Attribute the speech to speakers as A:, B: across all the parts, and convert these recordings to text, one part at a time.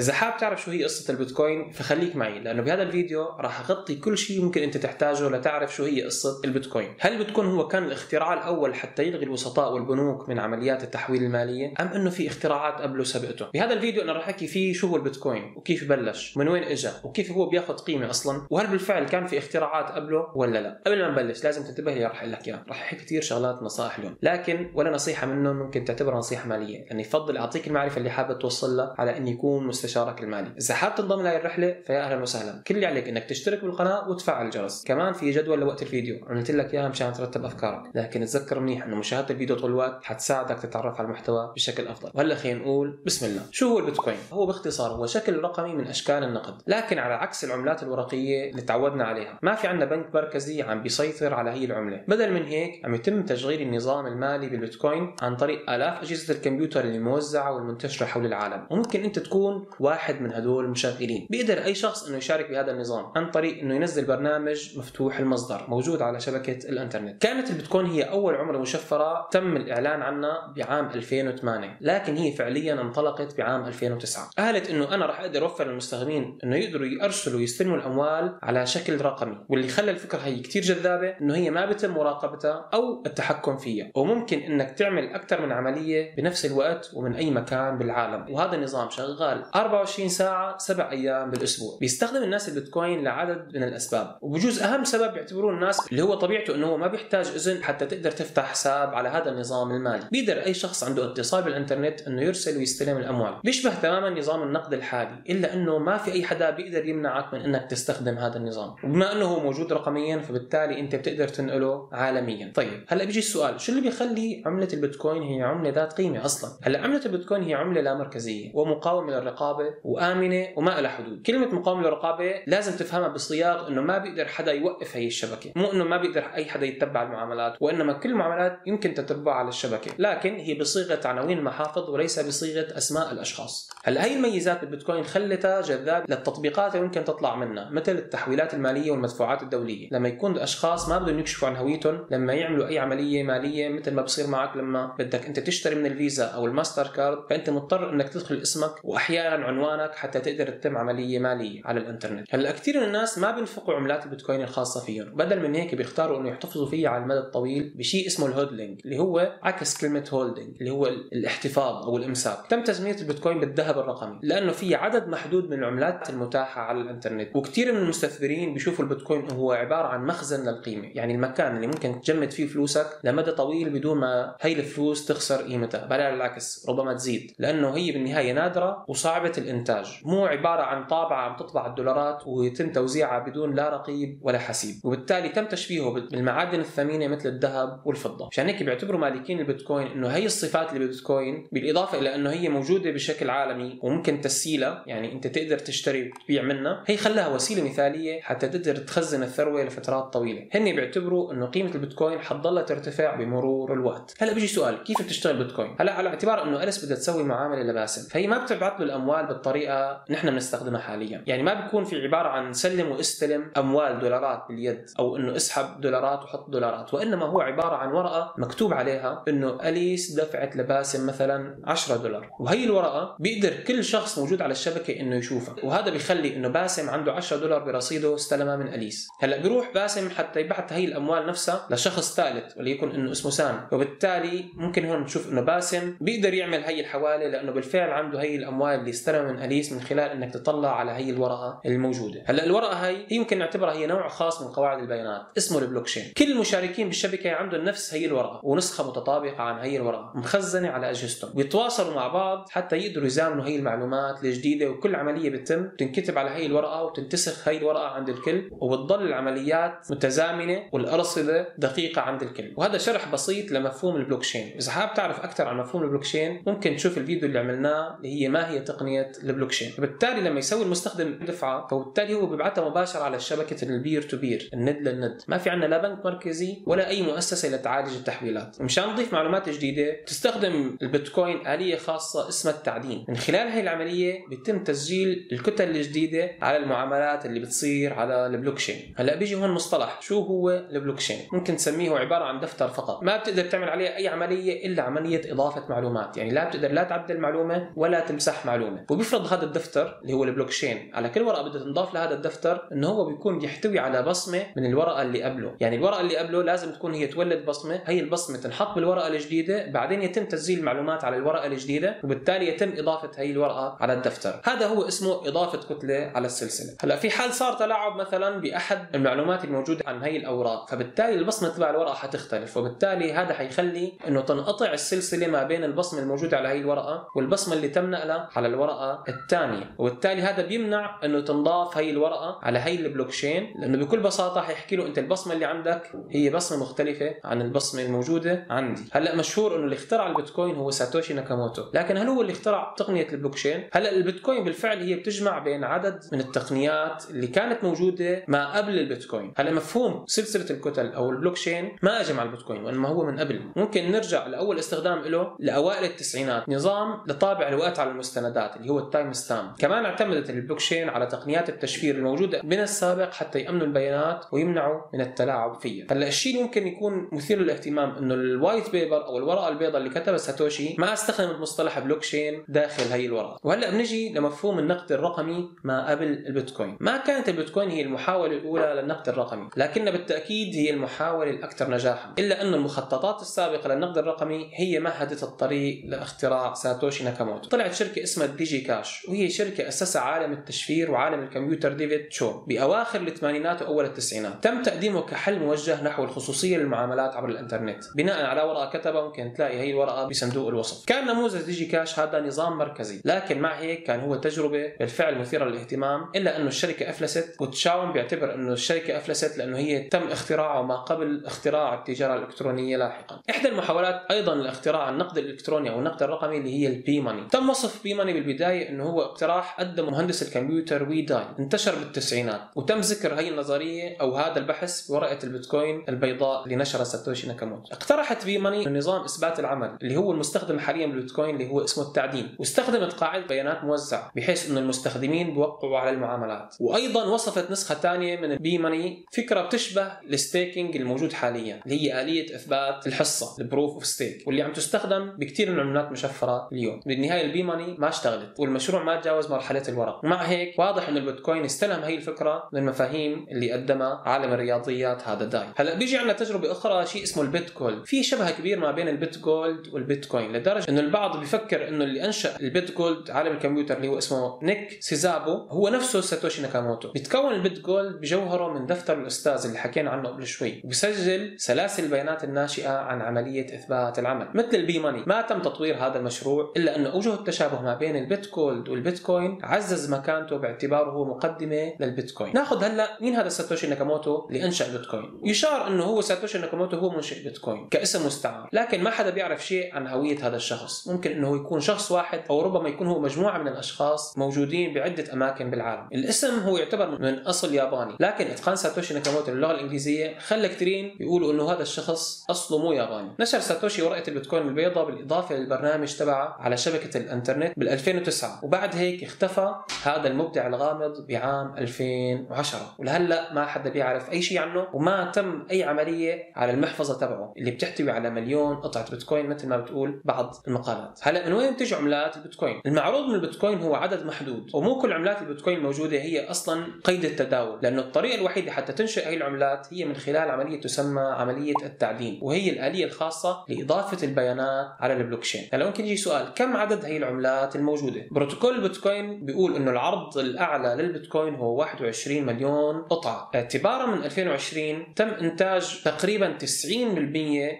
A: إذا حاب تعرف شو هي قصة البيتكوين فخليك معي لأنه بهذا الفيديو راح أغطي كل شيء ممكن أنت تحتاجه لتعرف شو هي قصة البيتكوين. هل البيتكوين هو كان الاختراع الأول حتى يلغي الوسطاء والبنوك من عمليات التحويل المالية أم أنه في اختراعات قبله سبقته بهذا الفيديو أنا راح أحكي فيه شو هو البيتكوين وكيف بلش ومن وين إجا وكيف هو بياخذ قيمة أصلا وهل بالفعل كان في اختراعات قبله ولا لا؟ قبل ما نبلش لازم تنتبه لي راح أقول لك إياه راح أحكي كثير شغلات نصائح اليوم لكن ولا نصيحة منهم ممكن تعتبرها نصيحة مالية. لأني يعني يفضل أعطيك المعرفة اللي حابب توصل لها على أني يكون مستشارك المالي إذا حاب تنضم لهي الرحلة فيا أهلا وسهلا. كل اللي عليك إنك تشترك بالقناة وتفعل الجرس. كمان في جدول لوقت الفيديو. عملت لك إياها مشان ترتب أفكارك. لكن تذكر منيح إنه مشاهدة الفيديو طول الوقت حتساعدك تتعرف على المحتوى بشكل أفضل. وهلأ خلينا نقول بسم الله. شو هو البيتكوين؟ هو باختصار هو شكل رقمي من أشكال النقد. لكن على عكس العملات الورقية اللي تعودنا عليها ما في عندنا بنك مركزي عم بيسيطر على هي العملة. بدل من هيك عم يتم تشغيل النظام المالي بالبيتكوين عن طريق آلاف أجهزة الكمبيوتر الموزعة والمنتشرة حول العالم. وممكن أنت تكون واحد من هدول المشغلين بيقدر أي شخص إنه يشارك بهذا النظام عن طريق إنه ينزل برنامج مفتوح المصدر موجود على شبكة الإنترنت. كانت البيتكوين هي أول عملة مشفرة تم الإعلان عنها بعام 2008 لكن هي فعليا انطلقت بعام 2009 اهلت إنه أنا راح أقدر أوفر للمستخدمين إنه يقدروا يرسلوا ويستلموا الأموال على شكل رقمي. واللي خلى الفكرة هي كثير جذابة إنه هي ما بتم مراقبتها أو التحكم فيها. وممكن إنك تعمل أكثر من عملية بنفس الوقت ومن أي مكان بالعالم. وهذا النظام شغال 24 ساعة سبع أيام بالأسبوع. بيستخدم الناس البيتكوين لعدد من الأسباب. وبجوز أهم سبب بيعتبروه الناس اللي هو طبيعته إنه هو ما بيحتاج إذن حتى تقدر تفتح حساب على هذا النظام المالي. بيقدر أي شخص عنده اتصال بالإنترنت إنه يرسل ويستلم الأموال. بيشبه تماما نظام النقد الحالي إلا إنه ما في أي حدا بيقدر يمنعك من إنك تستخدم هذا النظام. وبما إنه هو موجود رقميا فبالتالي أنت بتقدر تنقله عالميا. طيب هلأ بيجي السؤال شو اللي بيخلي عملة البيتكوين هي عملة ذات قيمة أصلا؟ هلأ عملة البيتكوين هي عملة لا مركزية ومقاومة للرقابة وآمنة وما لها حدود. كلمة مقاومة للرقابة لازم تفهمها بصيغة إنه ما بيقدر حدا يوقف هي الشبكة. مو إنه ما بيقدر أي حدا يتبع المعاملات وإنما كل المعاملات يمكن تتبعها على الشبكة. لكن هي بصيغة عناوين المحافظ وليس بصيغة أسماء الأشخاص. هلا هي الميزات بالبيتكوين خلتها جذاب للتطبيقات اللي ممكن تطلع منها مثل التحويلات المالية والمدفوعات الدولية؟ لما يكون الأشخاص ما بدهم يكشفوا عن هويتهم لما يعملوا أي عملية مالية مثل ما بصير معك لما بدك أنت تشتري من الفيزا أو الماستر كارد فأنت مضطر إنك تدخل اسمك وأحيانا عنوانك حتى تقدر تتم عملية مالية على الإنترنت. هلأ كثير من الناس ما بينفقوا عملات البيتكوين الخاصة فيهم. بدل من هيك بيختاروا إنه يحتفظوا فيها على المدى الطويل بشيء اسمه ال HODLing اللي هو عكس كلمة هولدينج اللي هو الاحتفاظ أو الإمساك. تم تسميه البيتكوين بالذهب الرقمي لأنه في عدد محدود من العملات المتاحة على الإنترنت. وكثير من المستثمرين بيشوفوا البيتكوين هو عبارة عن مخزن للقيمة يعني المكان اللي ممكن تجمد فيه فلوسك لمدى طويل بدون ما هي الفلوس تخسر قيمتها. بل على العكس ربما تزيد لأنه هي بالنهاية نادرة وصعبة الإنتاج. مو عبارة عن طابعة عم تطبع الدولارات ويتم توزيعها بدون لا رقيب ولا حسيب. وبالتالي تم تشبيهه بالمعادن الثمينة مثل الذهب والفضة. عشان هيك بيعتبروا مالكين البيتكوين إنه هي الصفات اللي بالبيتكوين بالإضافة إلى إنه هي موجودة بشكل عالمي وممكن تسييلها يعني أنت تقدر تشتري وتبيع منها. هي خلاها وسيلة مثالية حتى تقدر تخزن الثروة لفترات طويلة. هن بيعتبروا إنه قيمة البيتكوين حتضلها ترتفع بمرور الوقت. هلا بيجي سؤال كيف بتشتغل بيتكوين؟ هلا على اعتبار إنه أليس بدها تسوي معاملة لباسم فهي ما بتبعث له الأموال بالطريقة نحن بنستخدمها حاليا. يعني ما بيكون في عبارة عن سلم واستلم أموال دولارات باليد أو إنه اسحب دولارات وحط دولارات وإنما هو عبارة عن ورقة مكتوب عليها إنه أليس دفعت لباسم مثلا 10 دولار. وهي الورقة بيقدر كل شخص موجود على الشبكة إنه يشوفها. وهذا بيخلي إنه باسم عنده 10 دولار برصيده استلمها من أليس. هلأ بيروح باسم حتى يبعث هي الأموال نفسها لشخص ثالث وليكن إنه اسمه سام وبالتالي ممكن هون نشوف إنه باسم بيقدر يعمل هي الحواله لأنه بالفعل عنده هي الأموال اللي استلمها من اليس من خلال إنك تطلع على هي الورقة الموجودة. هلأ الورقة هي يمكن نعتبرها هي نوع خاص من قواعد البيانات اسمه البلوكشين. كل المشاركين بالشبكة عندهم نفس هي الورقة ونسخة متطابقة عن هي الورقة مخزنة على أجهزتهم. بيتواصلوا مع بعض حتى يقدروا يزامنوا هي المعلومات الجديدة وكل عملية بتتم تنكتب على هي الورقة وتنتسخ هي الورقة عند الكل وبتضل العمليات متزامنة والأرصدة دقيقة عند الكل. وهذا شرح بسيط لمفهوم البلوكشين. إذا حابب تعرف أكثر عن مفهوم البلوكشين ممكن تشوف الفيديو اللي عملناه اللي هي ما هي تقنية البلوكشين. وبالتالي لما يسوي المستخدم دفعة فبالتالي هو بيبعثها مباشرة على شبكة ال peer to peer الند للند. ما في عندنا لا بنك مركزي ولا أي مؤسسة لتعالج التحويلات. مشان نضيف معلومات جديدة تستخدم البيتكوين آلية خاصة اسمها التعدين. من خلال هي العملية بيتم تسجيل الكتل الجديدة على المعاملات اللي بتصير على البلوكشين. هلأ بيجي هون مصطلح شو هو البلوكشين؟ ممكن تسميه عبارة عن دفتر فقط. ما بتقدر تعمل عليه أي عملية إلا عملية إضافة معلومات. يعني لا بتقدر لا تعدل معلومة ولا تمسح معلومة. وبيفرض هذا الدفتر اللي هو البلوك تشين على كل ورقة بدها تنضاف لهذا الدفتر إنه هو بيكون يحتوي على بصمة من الورقة اللي قبله. يعني الورقة اللي قبله لازم تكون هي تولد بصمة. هي البصمة تنحط بالورقة الجديدة بعدين يتم تسجيل المعلومات على الورقة الجديدة وبالتالي يتم إضافة هي الورقة على الدفتر. هذا هو اسمه إضافة كتلة على السلسلة. هلأ في حال صار تلاعب مثلا بأحد المعلومات الموجودة عن هي الأوراق فبالتالي البصمة تبع الورقة حتختلف وبالتالي هذا حيخلي إنه تنقطع السلسلة ما بين البصمة الموجودة على هي الورقة والبصمة اللي تم نقلها على الورقة الثانية. وبالتالي هذا بيمنع إنه تنضاف هي الورقة على هي البلوك تشين لأنه بكل بساطة حيحكي له أنت البصمة اللي عندك هي بصمة مختلفة عن البصمة الموجودة عندي. هلأ مشهور إنه اللي اخترع البيتكوين هو ساتوشي ناكاموتو. لكن هل هو اللي اخترع تقنية البلوك تشين هلأ البيتكوين بالفعل هي بتجمع بين عدد من التقنيات اللي كانت موجودة ما قبل البيتكوين. هلأ مفهوم سلسلة الكتل أو البلوك تشين ما اجى مع البيتكوين وإنما هو من قبل. ممكن نرجع لأول استخدام له لأوائل التسعينات. نظام لطابع الوقت على المستندات اللي هو ال timestamp. كمان اعتمدت البلوك تشين على تقنيات التشفير الموجودة من السابق حتى يأمنوا البيانات ويمنعوا من التلاعب فيها. هلا الشيء اللي ممكن يكون مثير للاهتمام إنه ال white paper أو الورقة البيضاء اللي كتبها ساتوشي ما استخدمت مصطلح بلوك تشين داخل هي الورقة. وهلا بنجي لمفهوم النقد الرقمي ما قبل البيتكوين. ما كانت البيتكوين هي المحاولة الأولى للنقد الرقمي لكنها بالتأكيد هي المحاولة الأكثر نجاحا. إلا أن المخططات السابقة للنقد الرقمي هي مهدت الطريق لاختراع ساتوشي ناكاموتو. طلعت شركة اسمها DigiCash وهي شركة اسسها عالم التشفير وعالم الكمبيوتر ديفيد تشاوم بأواخر الثمانينات وأول التسعينات تم تقديمه كحل موجه نحو الخصوصية للمعاملات عبر الإنترنت. بناء على ورقة كتبها ممكن تلاقي هي الورقة بصندوق الوصف. كان نموذج DigiCash هذا نظام مركزي لكن مع هيك كان هو تجربة بالفعل مثيرة للاهتمام إلا أنه الشركة أفلست وتشاوم بيعتبر أنه الشركة أفلست لأنه هي تم اختراعه ما قبل اختراع التجارة الإلكترونية لاحقا. إحدى المحاولات أيضا لاختراع النقد الإلكتروني أو النقد الرقمي اللي هي ال B-money تم وصف B-money بالبدايه إنه هو اقتراح قدمه مهندس الكمبيوتر وي داي انتشر بالتسعينات. وتم ذكر هي النظرية أو هذا البحث بورقة البيتكوين البيضاء اللي نشرها ساتوشي ناكاموتو اقترحت B-money نظام إثبات العمل اللي هو المستخدم حاليا بالبيتكوين اللي هو اسمه التعدين. واستخدمت قاعدة بيانات موزعة بحيث إنه المستخدمين بيوقعوا على المعاملات. وأيضا وصفت نسخة ثانية من ال B-money فكرة بتشبه ال staking الموجود حاليا اللي هي آلية إثبات الحصة ال proof of stake واللي عم تستخدم بكثير من العملات مشفره اليوم. بالنهاية ال B-money ما اشتغلت. والمشروع ما تجاوز مرحلة الورق. ومع هيك واضح انه البيتكوين استلهم هي الفكرة من المفاهيم اللي قدمها عالم الرياضيات هذا داي هلأ بيجي عندنا تجربة أخرى شيء اسمه ال Bit Gold في شبه كبير ما بين ال Bit Gold والبيتكوين لدرجة إنه البعض بيفكر إنه اللي أنشأ ال Bit Gold عالم الكمبيوتر اللي هو اسمه نيك سيزابو هو نفسه ساتوشي ناكاموتو. بيتكون ال Bit Gold بجوهره من دفتر الأستاذ اللي حكينا عنه قبل شوي. وبيسجل سلاسل البيانات الناشئة عن عملية إثبات العمل. مثل ال B-money ما تم تطوير هذا المشروع إلا انه أوجه التشابه ما بين ال Bit Gold والبيتكوين عزز مكانته باعتباره مقدمة للبيتكوين. ناخذ هلا مين هذا ساتوشي ناكاموتو اللي انشا البيتكوين يشار إنه هو ساتوشي ناكاموتو هو منشئ بيتكوين كاسم مستعار. لكن ما حدا بيعرف شيء عن هوية هذا الشخص. ممكن إنه يكون شخص واحد أو ربما يكون هو مجموعة من الأشخاص موجودين بعدة أماكن بالعالم. الاسم هو يعتبر من أصل ياباني. لكن إتقان ساتوشي ناكاموتو للغة الإنجليزية خلى كثيرين يقولوا إنه هذا الشخص أصله مو ياباني. نشر ساتوشي ورقة البيتكوين البيضاء بالإضافة للبرنامج تبعه على شبكة الإنترنت بال 2009 وبعد هيك اختفى هذا المبدع الغامض بعام 2010 ولهلأ ما حدا بيعرف أي شيء عنه وما تم أي عملية على المحفظة تبعه اللي بتحتوي على مليون قطعة بيتكوين مثل ما بتقول بعض المقالات. هلأ من وين بتيجي عملات البيتكوين؟ المعروض من البيتكوين هو عدد محدود ومو كل عملات البيتكوين الموجوده هي أصلا قيد التداول لأنه الطريقة الوحيدة حتى تنشئ هي العملات هي من خلال عملية تسمى عملية التعدين وهي الآلية الخاصة لإضافة البيانات على البلوك تشين هلأ ممكن يجي سؤال كم عدد هي العملات الموجودة؟ بروتوكول البيتكوين بيقول إنه العرض الأعلى للبيتكوين هو 21 مليون قطعة. اعتبارا من 2020 تم إنتاج تقريبا 90%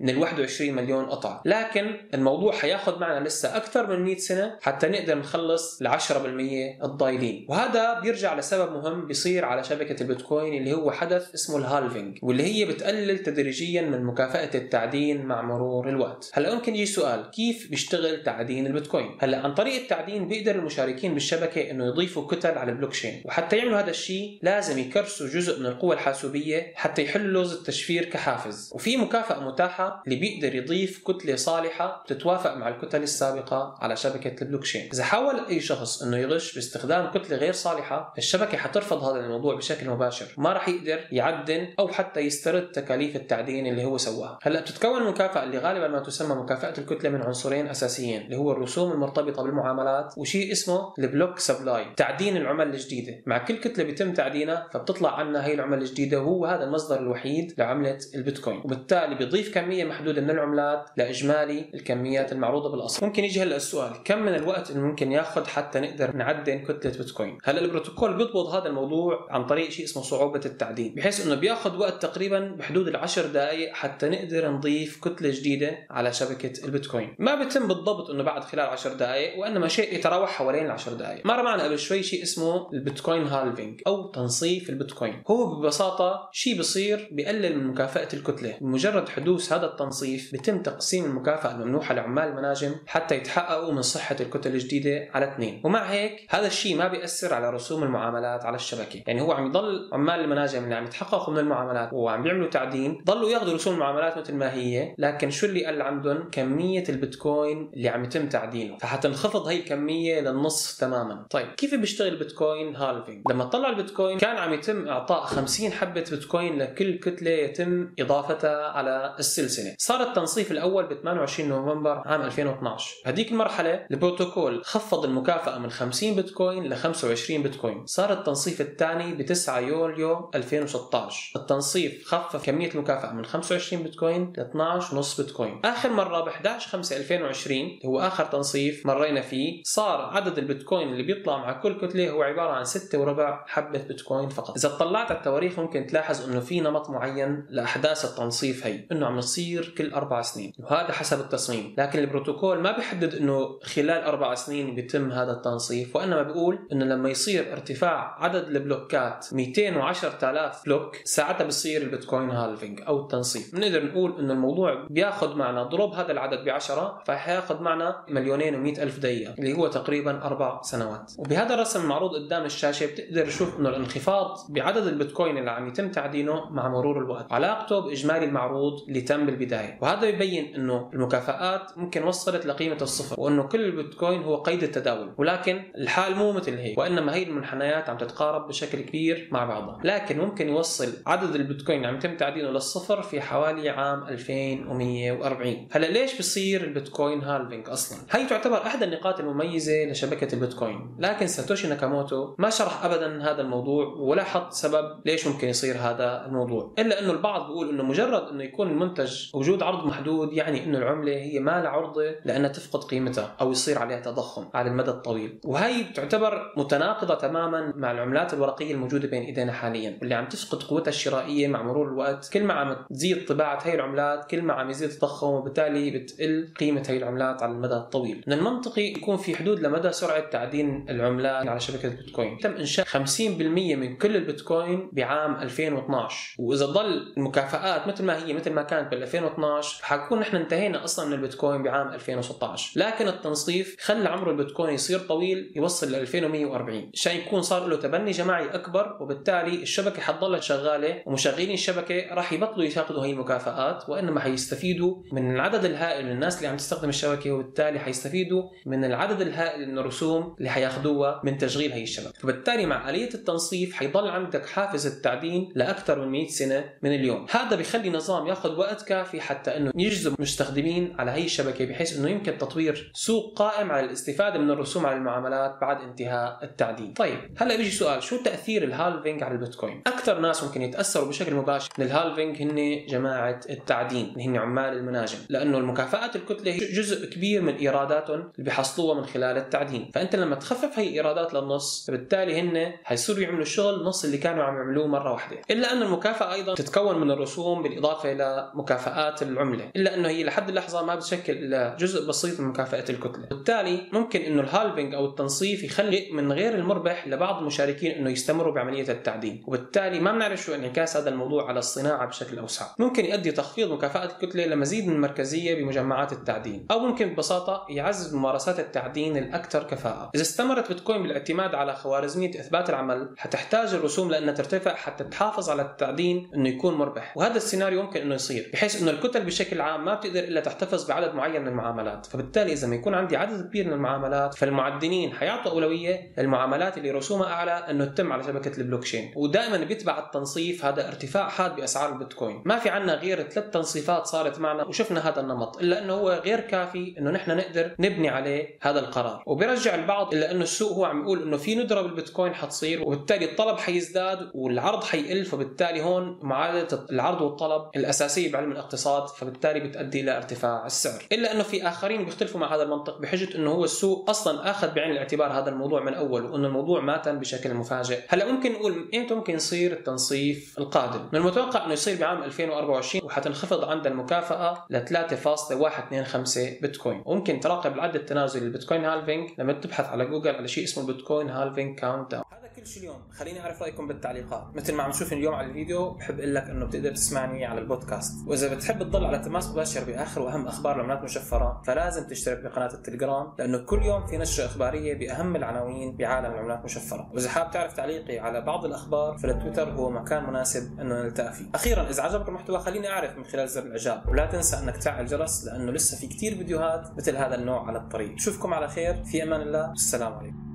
A: من ال 21 مليون قطعة. لكن الموضوع حياخذ معنا لسه أكثر من 100 سنة حتى نقدر نخلص ل 10% الضايلين. وهذا بيرجع لسبب مهم بيصير على شبكة البيتكوين اللي هو حدث اسمه ال halving واللي هي بتقلل تدريجيا من مكافأة التعدين مع مرور الوقت. هلأ ممكن يجي سؤال كيف بيشتغل تعدين البيتكوين؟ هلأ عن طريق التعدين بيقدر المشاركين بالشبكة إنه يضيفوا كتل على البلوك تشين وحتى يعملوا هذا الشيء لازم يكرسوا جزء من القوى الحاسوبية حتى يحلوا لغز التشفير كحافز. وفي مكافأة متاحة اللي بيقدر يضيف كتلة صالحة بتتوافق مع الكتل السابقة على شبكة البلوك تشين إذا حاول أي شخص إنه يغش باستخدام كتلة غير صالحة الشبكة حترفض هذا الموضوع بشكل مباشر. ما راح يقدر يعدن أو حتى يسترد تكاليف التعدين اللي هو سواها. هلأ بتتكون المكافاه اللي غالبا ما تسمى مكافأة الكتلة من عنصرين أساسيين اللي هو الرسوم المرتبطة بالمعاملات المعاملات وشيء اسمه ال block supply تعدين العمل الجديدة. مع كل كتلة بيتم تعدينها فبتطلع عنا هي العمله الجديدة وهو هذا المصدر الوحيد لعملة البيتكوين. وبالتالي بيضيف كمية محدودة من العملات لإجمالي الكميات المعروضة بالأصل. ممكن يجي هلا السؤال كم من الوقت اللي ممكن ياخذ حتى نقدر نعدن كتلة بيتكوين؟ هلا البروتوكول بيضبط هذا الموضوع عن طريق شيء اسمه صعوبة التعدين. بحيث إنه بياخذ وقت تقريبا بحدود العشر دقائق حتى نقدر نضيف كتلة جديدة على شبكة البيتكوين. ما بيتم بالضبط إنه بعد خلال 10 دقائق وإنما شيء يتراوح حوالين العشر دقائق مر معنا قبل شوي شيء اسمه البيتكوين halving أو تنصيف البيتكوين. هو ببساطة شيء بصير بقلل من مكافأة الكتلة. بمجرد حدوث هذا التنصيف بيتم تقسيم المكافأة الممنوحة لعمال المناجم حتى يتحققوا من صحة الكتل الجديدة على اثنين. ومع هيك هذا الشيء ما بيأثر على رسوم المعاملات على الشبكة. يعني هو عم يضل عمال المناجم اللي عم يتحققوا من المعاملات وعم بيعملوا تعدين ضلوا ياخذوا رسوم المعاملات مثل ما هي لكن شو اللي قل عندهم؟ كمية البيتكوين اللي عم يتم تعدينه. فحتنخفض هي الكمية للنصف تماما. طيب كيف بيشتغل البيتكوين halving؟ لما طلع البيتكوين كان عم يتم إعطاء 50 حبة بيتكوين لكل كتلة يتم إضافتها على السلسلة. صار التنصيف الأول ب 28 نوفمبر عام 2012 هذيك المرحله البروتوكول خفض المكافأة من 50 بيتكوين ل 25 بيتكوين. صار التنصيف الثاني ب 9 يوليو 2016 التنصيف خفف كمية المكافأة من 25 بيتكوين ل 12 نص بيتكوين. آخر مرة ب 11 5 2020 اللي هو آخر تنصيف مرينا فيه صار عدد البيتكوين اللي بيطلع مع كل كتلة هو عبارة عن 6 وربع حبة بيتكوين فقط. إذا اطلعت على التواريخ ممكن تلاحظ إنه في نمط معين لأحداث التنصيف هي إنه عم يصير كل أربع سنين وهذا حسب التصميم. لكن البروتوكول ما بيحدد إنه خلال أربع سنين بيتم هذا التنصيف وإنما بيقول إنه لما يصير ارتفاع عدد البلوكات 210000 block ساعتها بصير البيتكوين halving أو التنصيف. بنقدر نقول إنه الموضوع بياخذ معنا ضرب هذا العدد ب 10 فحياخذ معنا مليونين و ألف دقيقة اللي هو تقريبا أربع سنوات. وبهذا الرسم المعروض قدام الشاشة بتقدر تشوف إنه الانخفاض بعدد البيتكوين اللي عم يتم تعدينه مع مرور الوقت. علاقته بإجمالي المعروض اللي تم بالبداية. وهذا يبين إنه المكافآت ممكن وصلت لقيمة الصفر وإنه كل البيتكوين هو قيد التداول. ولكن الحال مو مثل هيك وإنما هي المنحنيات عم تتقارب بشكل كبير مع بعضها. لكن ممكن يوصل عدد البيتكوين اللي عم يتم تعدينه للصفر في حوالي عام 2140 هلا ليش بصير البيتكوين halving أصلا؟ هي تعتبر إحدى النقاط المميزة لشبكة البيتكوين. لكن ساتوشي ناكاموتو ما شرح ابدا هذا الموضوع ولا حط سبب ليش ممكن يصير هذا الموضوع. إلا إنه البعض بيقول إنه مجرد إنه يكون المنتج وجود عرض محدود يعني إنه العملة هي ما لها عرضة لأنها تفقد قيمتها أو يصير عليها تضخم على المدى الطويل. وهي تعتبر متناقضة تماما مع العملات الورقية الموجودة بين إيدينا حاليا واللي عم تفقد قوتها الشرائية مع مرور الوقت. كل ما عم تزيد طباعة هي العملات كل ما عم يزيد التضخم وبالتالي بتقل قيمة هي العملات على المدى الطويل. من المنطقي يكون في حدود لمدى سرعة تعدين العملات على شبكة البيتكوين تم إنشاء 50% من كل البيتكوين بعام 2012 وإذا ضل المكافآت مثل ما هي مثل ما كانت بال 2012 حكون نحن انتهينا أصلا من البيتكوين بعام 2016 لكن التنصيف خلى عمر البيتكوين يصير طويل يوصل ل 2140 عشان يكون صار له تبني جماعي أكبر وبالتالي الشبكة حتضلها شغالة ومشغلين الشبكة راح يبطلوا ياخذوا هي المكافآت وإنما حيستفيدوا من العدد الهائل من الناس اللي عم تستخدم الشبكة وبالتالي حيستفيدوا من العدد الهائل من الرسوم اللي حياخذوها من تشغيل هي الشبكه فبالتالي مع آلية التنصيف حيضل عندك حافز التعدين لأكثر من 100 سنة من اليوم. هذا بيخلي نظام ياخذ وقت كافي حتى إنه يجذب مستخدمين على هي الشبكة بحيث إنه يمكن تطوير سوق قائم على الاستفادة من الرسوم على المعاملات بعد انتهاء التعدين. طيب هلأ بيجي سؤال شو تأثير ال halving على البيتكوين؟ أكثر ناس ممكن يتأثروا بشكل مباشر من ال halving هن جماعة التعدين اللي هن عمال المناجم لأنه المكافآت الكتلة هي جزء كبير من إيراداتهم اللي بيحصلوها من خلال التعدين. فأنت لما تخفف هي الايرادات للنص فبالتالي هن حيصيروا يعملوا الشغل نص اللي كانوا عم يعملوه مرة واحدة. إلا انه المكافأة أيضا تتكون من الرسوم بالإضافة إلى مكافآت العملة. إلا أنه هي لحد اللحظه ما بتشكل الا جزء بسيط من مكافأة الكتلة. بالتالي ممكن إنه ال halving أو التنصيف يخلي من غير المربح لبعض المشاركين إنه يستمروا بعملية التعدين. وبالتالي ما بنعرف شو انعكاس هذا الموضوع على الصناعة بشكل أوسع. ممكن يؤدي تخفيض مكافأة الكتلة لمزيد من المركزيه بمجمعات التعدين. أو ممكن ببساطة يعزز ممارسات التعدين الأكثر كفاءة. إذا استمرت بتكوين بالاعتماد على خوارزمية إثبات العمل حتحتاج الرسوم لأنها ترتفع حتى تحافظ على التعدين إنه يكون مربح. وهذا السيناريو ممكن إنه يصير بحيث إنه الكتل بشكل عام ما بتقدر إلا تحتفظ بعدد معين من المعاملات. فبالتالي إذا ما يكون عندي عدد كبير من المعاملات فالمعدنين حيعطوا أولوية للمعاملات اللي رسومها أعلى إنه تتم على شبكة البلوكشين. ودائما بيتبع التنصيف هذا ارتفاع حاد بأسعار البيتكوين. ما في عنا غير ثلاث تنصيفات صارت معنا وشفنا هذا النمط إلا إنه هو غير كافي إنه نحن نقدر نبني عليه هذا القرار القرار. وبيرجع البعض إلى إنه السوق هو عم يقول إنه في ندرة بالبيتكوين حتصير وبالتالي الطلب حيزداد والعرض حيقل فبالتالي هون معادلة العرض والطلب الأساسية بعلم الاقتصاد فبالتالي بتؤدي إلى ارتفاع السعر. إلا إنه في آخرين بيختلفوا مع هذا المنطق بحجة إنه هو السوق أصلا آخذ بعين الاعتبار هذا الموضوع من أول وإنه الموضوع ما تم بشكل مفاجئ. هلأ ممكن نقول إمتى ممكن يصير التنصيف القادم؟ من المتوقع إنه يصير بعام 2024 وحتنخفض عند المكافأة ل 3.125 بيتكوين. وممكن تراقب العد التنازلي لل Bitcoin halving لما تبحث على جوجل على شيء اسمه ال Bitcoin halving countdown هذا كل شيء اليوم. خليني أعرف رأيكم بالتعليقات. مثل ما عم نشوف اليوم على الفيديو بحب أقول لك إنه بتقدر تسمعني على البودكاست. وإذا بتحب تضل على تماس مباشر بآخر وأهم أخبار العملات المشفره فلازم تشترك بقناة التليجرام لأنه كل يوم في نشرة إخبارية بأهم العناوين بعالم العملات المشفره وإذا حاب تعرف تعليقي على بعض الأخبار فالتويتر هو مكان مناسب إنه نلتقى فيه. أخيرا إذا عجبك المحتوى خليني أعرف من خلال زر الإعجاب. ولا تنسى إنك تفعل الجرس لأنه لسه في كثير فيديوهات مثل هذا النوع على الطريق. اشوفكم على خير. في أمان الله. والسلام عليكم.